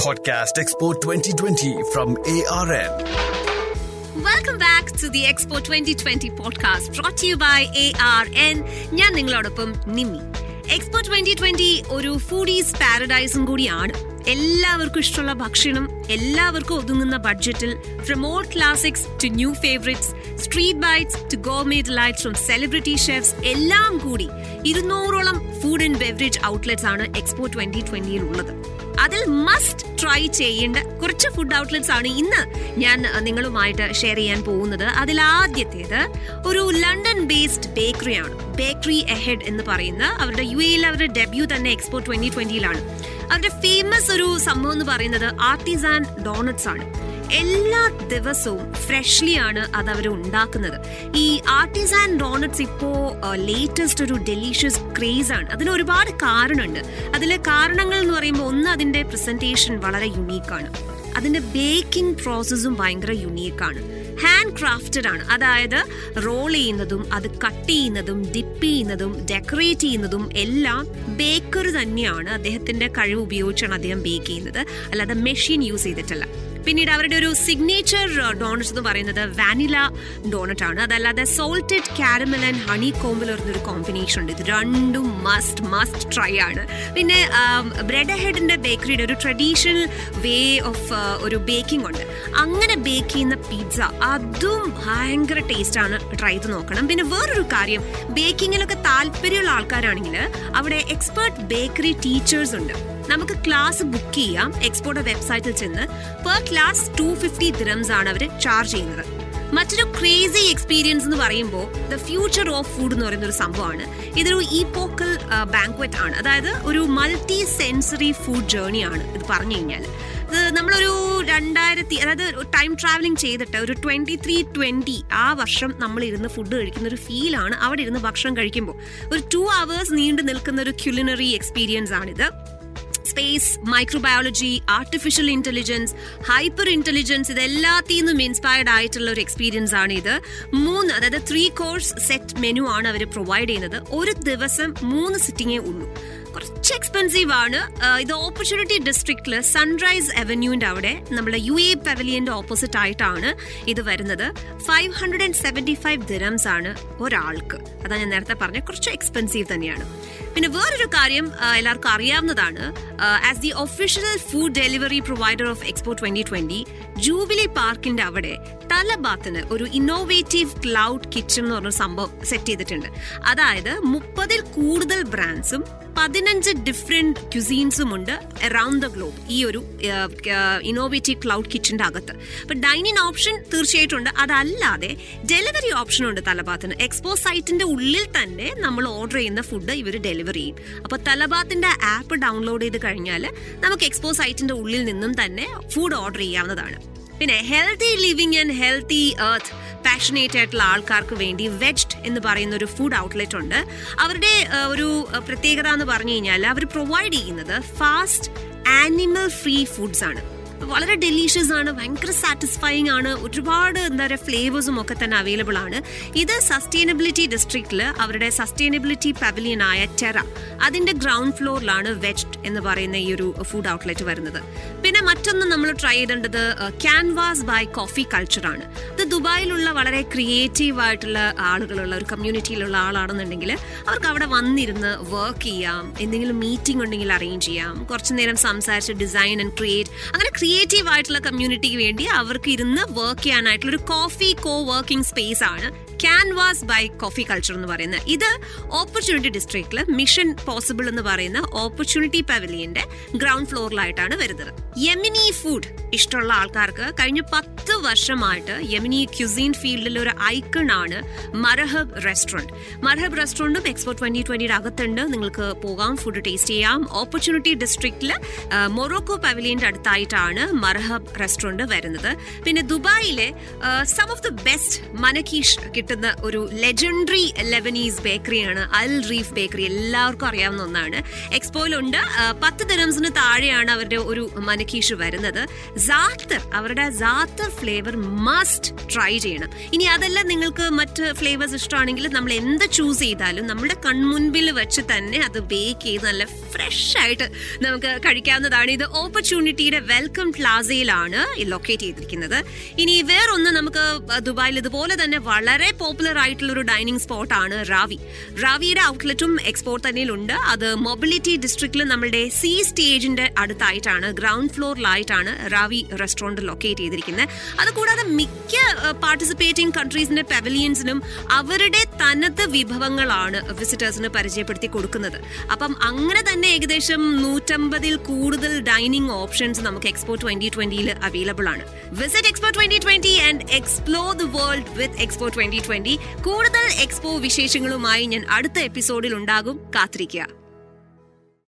Podcast Expo 2020 from ARN. Welcome back to the expo twenty twenty podcast brought you by A R N ഞാൻ നിങ്ങളോടൊപ്പം Nimmi. Expo twenty twenty ഒരു foodies പാരഡൈസും കൂടിയാണ്. എല്ലാവർക്കും ഇഷ്ടമുള്ള ഭക്ഷണം എല്ലാവർക്കും ഒതുങ്ങുന്ന ബഡ്ജറ്റിൽ from old classics to new favourites street bites to gourmet lights from celebrity chefs എല്ലാം കൂടി ഇരുന്നൂറോളം ഫുഡ് ആൻഡ് ബെവറേജ് ഔട്ട്ലെറ്റ്സ് ആണ് എക്സ്പോ ട്വന്റി ട്വന്റിയിൽ ഉള്ളത് അതിൽ മസ്റ്റ് ട്രൈ ചെയ്യേണ്ട കുറച്ച് ഫുഡ് ഔട്ട്ലെറ്റ്സ് ആണ് ഇന്ന് ഞാൻ നിങ്ങളുമായിട്ട് ഷെയർ ചെയ്യാൻ പോകുന്നത്. അതിൽ ആദ്യത്തേത് ഒരു ലണ്ടൻ ബേസ്ഡ് ബേക്കറി ആണ്. ബേക്കറി എഹെഡ് എന്ന് പറയുന്ന അവരുടെ യു എയിൽ അവരുടെ ഡെബ്യൂ തന്നെ എക്സ്പോ ട്വന്റി ട്വന്റിയിലാണ് അവരുടെ ഫേമസ് ഒരു സംഭവം എന്ന് പറയുന്നത് ആർട്ടിസാൻ ഡോണറ്റ്സ് ആണ്. എല്ലാ ദിവസവും ഫ്രഷ്ലി ആണ് അത് അവർ ഉണ്ടാക്കുന്നത്. ഈ ആർട്ടിസ് ആൻഡ് ഡോണറ്റ്സ് ഇപ്പോ ലേറ്റസ്റ്റ് ഒരു ഡെലീഷ്യസ് ക്രേസ് ആണ്. അതിന് ഒരുപാട് കാരണമുണ്ട്. അതിലെ കാരണങ്ങൾ എന്ന് പറയുമ്പോൾ ഒന്ന് അതിന്റെ പ്രസന്റേഷൻ വളരെ യുണീക്കാണ് അതിന്റെ ബേക്കിംഗ് പ്രോസസ്സും ഭയങ്കര യുണീക്കാണ് ഹാൻഡ് ക്രാഫ്റ്റഡ് ആണ്. അതായത് റോൾ ചെയ്യുന്നതും അത് കട്ട് ചെയ്യുന്നതും ഡിപ്പ് ചെയ്യുന്നതും ഡെക്കറേറ്റ് ചെയ്യുന്നതും എല്ലാം ബേക്കർ തന്നെയാണ് അദ്ദേഹത്തിന്റെ കഴിവ് ഉപയോഗിച്ചാണ് അദ്ദേഹം ബേക്ക് ചെയ്യുന്നത്. അല്ലാതെ മെഷീൻ യൂസ് ചെയ്തിട്ടല്ല. പിന്നീട് അവരുടെ ഒരു സിഗ്നേച്ചർ ഡോണറ്റ്സ് എന്ന് പറയുന്നത് വാനില ഡോണറ്റ് ആണ്. അതല്ലാതെ സോൾട്ടഡ് കാരമൽ ആൻഡ് ഹണി കോമ്പിൽ വരുന്നൊരു കോമ്പിനേഷൻ ഉണ്ട്. ഇത് രണ്ടും മസ്റ്റ് മസ്റ്റ് ട്രൈ ആണ്. പിന്നെ ബ്രെഡ് ഹെഡിന്റെ ബേക്കറിയുടെ ഒരു ട്രഡീഷണൽ വേ ഓഫ് ഒരു ബേക്കിംഗ് ഉണ്ട്. അങ്ങനെ ബേക്ക് ചെയ്യുന്ന പിസ്സ അതും ഭയങ്കര ടേസ്റ്റ് ആണ്. ട്രൈ ചെയ്ത് നോക്കണം. പിന്നെ വേറൊരു കാര്യം ബേക്കിങ്ങിലൊക്കെ താല്പര്യമുള്ള ആൾക്കാരാണെങ്കിൽ അവിടെ എക്സ്പേർട്ട് ബേക്കറി ടീച്ചേഴ്സ് ഉണ്ട്. നമുക്ക് ക്ലാസ് ബുക്ക് ചെയ്യാം. എക്സ്പോർട്ട് വെബ്സൈറ്റിൽ ചെന്ന്. Per class two fifty dirhams ആണ് അവർ ചാർജ് ചെയ്യുന്നത്. മറ്റൊരു ക്രേസി എക്സ്പീരിയൻസ് എന്ന് പറയുമ്പോൾ ദ ഫ്യൂച്ചർ ഓഫ് ഫുഡ് എന്ന് പറയുന്ന ഒരു സംഭവമാണ്. ഇതൊരു ഈപോക്കൽ ബാങ്ക്വറ്റ് ആണ്. അതായത് ഒരു മൾട്ടി സെൻസറി ഫുഡ് ജേർണി ആണ് ഇത് പറഞ്ഞു കഴിഞ്ഞാൽ ഇത് നമ്മളൊരു രണ്ടായിരത്തി അതായത് ടൈം ട്രാവലിംഗ് ചെയ്തിട്ട് ഒരു ട്വന്റി ത്രീ ട്വന്റി ആ വർഷം നമ്മൾ ഇരുന്ന് ഫുഡ് കഴിക്കുന്ന ഒരു ഫീലാണ് അവിടെ ഇരുന്ന് ഭക്ഷണം കഴിക്കുമ്പോൾ ഒരു ടു അവേഴ്സ് നീണ്ടു നിൽക്കുന്ന ഒരു ക്യുലിനറി എക്സ്പീരിയൻസ് ആണിത്. Space microbiology artificial intelligence hyper intelligence ഇതെല്ലാത്തിൽ inspired ആയിട്ടുള്ള ഒരു എക്സ്പീരിയൻസ് ആണ് ഇത്. മൂന്ന് അതായത് ത്രീ കോഴ്സ് സെറ്റ് മെനു ആണ് അവർ പ്രൊവൈഡ് ചെയ്യുന്നത്. ഒരു ദിവസം മൂന്ന് സിറ്റിങ്ങേ ഉള്ളൂ. കുറച്ച് എക്സ്പെൻസീവ് ആണ്. ഇത് ഓപ്പർച്യൂണിറ്റി ഡിസ്ട്രിക്റ്റിൽ സൺറൈസ് അവന്യൂവിന്റെ അവിടെ നമ്മുടെ യു എ പവലിയന്റെ ഓപ്പോസിറ്റ് ആയിട്ടാണ് ഇത് വരുന്നത്. Five hundred and seventy five dirhams ആണ് ഒരാൾക്ക്. അതാ ഞാൻ നേരത്തെ പറഞ്ഞ കുറച്ച് എക്സ്പെൻസീവ് തന്നെയാണ്. പിന്നെ വേറൊരു കാര്യം എല്ലാവർക്കും അറിയാവുന്നതാണ്. As the official food delivery provider of expo twenty twenty jubilee പാർക്കിന്റെ അവിടെ തലബാത്തിന് ഒരു ഇന്നോവേറ്റീവ് ക്ലൗഡ് കിച്ചൺ എന്ന് പറഞ്ഞ സംഭവം സെറ്റ് ചെയ്തിട്ടുണ്ട്. അതായത് മുപ്പതിൽ കൂടുതൽ ബ്രാൻഡ്സും പതിനഞ്ച് ഡിഫറെന്റ് ക്യുസീൻസും ഉണ്ട് അറൌണ്ട് ദ ഗ്ലോബ് ഈ ഒരു ഇന്നോവേറ്റീവ് ക്ലൗഡ് കിച്ചന്റെ അകത്ത്. അപ്പൊ ഡൈനിങ് ഓപ്ഷൻ തീർച്ചയായിട്ടും ഉണ്ട്. അതല്ലാതെ ഡെലിവറി ഓപ്ഷൻ ഉണ്ട് തലബാത്തിന്. എക്സ്പോ സൈറ്റിന്റെ ഉള്ളിൽ തന്നെ നമ്മൾ ഓർഡർ ചെയ്യുന്ന ഫുഡ് ഇവർ ഡെലിവറി ചെയ്യും. അപ്പൊ തലബാത്തിന്റെ ആപ്പ് ഡൗൺലോഡ് ചെയ്ത് കഴിഞ്ഞാൽ നമുക്ക് എക്സ്പോ സൈറ്റിന്റെ ഉള്ളിൽ നിന്നും തന്നെ ഫുഡ് ഓർഡർ ചെയ്യാവുന്നതാണ്. പിന്നെ healthy living and healthy earth passionate ആയിട്ടുള്ള ആൾക്കാർക്ക് വേണ്ടി വെജ്ഡ് എന്ന് പറയുന്ന ഒരു ഫുഡ് ഔട്ട്ലെറ്റ് ഉണ്ട്. അവരുടെ ഒരു പ്രത്യേകത എന്ന് പറഞ്ഞു കഴിഞ്ഞാൽ അവർ പ്രൊവൈഡ് ചെയ്യുന്നത് ഫാസ്റ്റ് ആനിമൽ ഫ്രീ ഫുഡ്സ് ആണ്. വളരെ ഡെലീഷ്യസ് ആണ് ഭയങ്കര സാറ്റിസ്ഫൈങ് ആണ്. ഒരുപാട് എന്താ പറയുക ഫ്ലേവേഴ്സും ഒക്കെ തന്നെ അവൈലബിൾ ആണ്. ഇത് സസ്റ്റൈനബിലിറ്റി ഡിസ്ട്രിക്റ്റിൽ അവരുടെ സസ്റ്റൈനബിലിറ്റി പവലിയൻ ആയ ടെറ അതിന്റെ ഗ്രൗണ്ട് ഫ്ലോറിലാണ് വെജ് എന്ന് പറയുന്ന ഈ ഒരു ഫുഡ് ഔട്ട്ലെറ്റ് വരുന്നത്. പിന്നെ മറ്റൊന്ന് നമ്മൾ ട്രൈ ചെയ്തേണ്ടത് ക്യാൻവാസ് ബൈ കോഫി കൾച്ചർ ആണ്. ഇത് ദുബായിലുള്ള വളരെ ക്രിയേറ്റീവ് ആയിട്ടുള്ള ആളുകളുള്ള ഒരു കമ്മ്യൂണിറ്റിയിലുള്ള ആളാണെന്നുണ്ടെങ്കിൽ അവർക്ക് അവിടെ വന്നിരുന്ന് വർക്ക് ചെയ്യാം എന്തെങ്കിലും മീറ്റിംഗ് ഉണ്ടെങ്കിൽ അറേഞ്ച് ചെയ്യാം കുറച്ചു നേരം സംസാരിച്ച് ഡിസൈൻ ആൻഡ് ക്രിയേറ്റ് അങ്ങനെ ക്രിയേറ്റീവ് ആയിട്ടുള്ള കമ്മ്യൂണിറ്റിക്ക് വേണ്ടി അവർക്ക് ഇരുന്ന് വർക്ക് ചെയ്യാനായിട്ടുള്ള ഒരു കോഫി കോ വർക്കിംഗ് സ്പേസ് ആണ് ക്യാൻവാസ് ബൈ കോഫി കൾച്ചർ എന്ന് പറയുന്നത് ഇത് ഓപ്പർച്യൂണിറ്റി ഡിസ്ട്രിക്റ്റിൽ മിഷൻ പോസിബിൾ എന്ന് പറയുന്ന ഓപ്പർച്യൂണിറ്റി പവലിയന്റെ ഗ്രൗണ്ട് ഫ്ലോറിലായിട്ടാണ് വരുന്നത്. യമിനി ഫുഡ് ഇഷ്ടമുള്ള ആൾക്കാർക്ക് കഴിഞ്ഞ പത്ത് വർഷമായിട്ട് യമിനി ക്യുസീൻ ഫീൽഡിൽ ഒരു ഐക്കൺ ആണ് മർഹബ് റെസ്റ്റോറന്റ് മർഹബ് റെസ്റ്റോറന്റും എക്സ്പോ ട്വന്റി ട്വന്റിയുടെ അകത്തുണ്ട്. നിങ്ങൾക്ക് പോകാം ഫുഡ് ടേസ്റ്റ് ചെയ്യാം. ഓപ്പർച്യൂണിറ്റി ഡിസ്ട്രിക്റ്റിൽ മൊറോക്കോ പവലിയന്റെ അടുത്തായിട്ടാണ് മർഹബ് റെസ്റ്റോറന്റ് വരുന്നത്. പിന്നെ ദുബായിലെ some of the best manakish കിട്ടുന്ന കിട്ടുന്ന ഒരു ലെജൻഡറി ലെബനീസ് ബേക്കറിയാണ് അൽ റീഫ് ബേക്കറി എല്ലാവർക്കും അറിയാവുന്ന ഒന്നാണ്. എക്സ്പോയിലുണ്ട് പത്ത് ദിനംസിന് താഴെയാണ് അവരുടെ ഒരു മനക്കീഷ് വരുന്നത്. സാത്തർ അവരുടെ സാത്തർ ഫ്ലേവർ മസ്റ്റ് ട്രൈ ചെയ്യണം. ഇനി അതെല്ലാം നിങ്ങൾക്ക് മറ്റ് ഫ്ലേവേഴ്സ് ഇഷ്ടമാണെങ്കിൽ നമ്മൾ എന്ത് ചൂസ് ചെയ്താലും നമ്മുടെ കൺമുൻപിൽ വെച്ച് തന്നെ അത് ബേക്ക് ചെയ്ത് നല്ല ഫ്രഷ് ആയിട്ട് നമുക്ക് കഴിക്കാവുന്നതാണ്. ഇത് ഓപ്പർച്യൂണിറ്റിയുടെ വെൽക്കം പ്ലാസയിലാണ് ലൊക്കേറ്റ് ചെയ്തിരിക്കുന്നത്. ഇനി വേറൊന്ന് നമുക്ക് ദുബായിൽ ഇതുപോലെ തന്നെ വളരെ പോപ്പുലർ ആയിട്ടുള്ള ഒരു ഡൈനിങ് സ്പോട്ടാണ് റാവി റാവിയുടെ ഔട്ട്ലെറ്റും എക്സ്പോർട്ട് തന്നെയിലുണ്ട്. അത് മൊബിലിറ്റി ഡിസ്ട്രിക്റ്റിൽ നമ്മുടെ സി സ്റ്റേജിന്റെ അടുത്തായിട്ടാണ് ഗ്രൗണ്ട് ഫ്ലോറിലായിട്ടാണ് റാവി റെസ്റ്റോറന്റ് ലൊക്കേറ്റ് ചെയ്തിരിക്കുന്നത്. അതുകൂടാതെ മിക്ക പാർട്ടിസിപ്പേറ്റിംഗ് കൺട്രീസിന്റെ പെവലിയൻസിനും അവരുടെ തനത് വിഭവങ്ങളാണ് വിസിറ്റേഴ്സിന് പരിചയപ്പെടുത്തി കൊടുക്കുന്നത്. അപ്പം അങ്ങനെ തന്നെ ഏകദേശം നൂറ്റമ്പതിൽ കൂടുതൽ ഡൈനിങ് ഓപ്ഷൻസ് നമുക്ക് എക്സ്പോ ട്വന്റി ട്വന്റിയിൽ അവൈലബിൾ ആണ്. Visit expo twenty twenty and explore the world with expo twenty twenty കൂടുതൽ എക്സ്പോ വിശേഷങ്ങളുമായി ഞാൻ അടുത്ത എപ്പിസോഡിൽ ഉണ്ടാകും. കാത്തിരിക്കുക.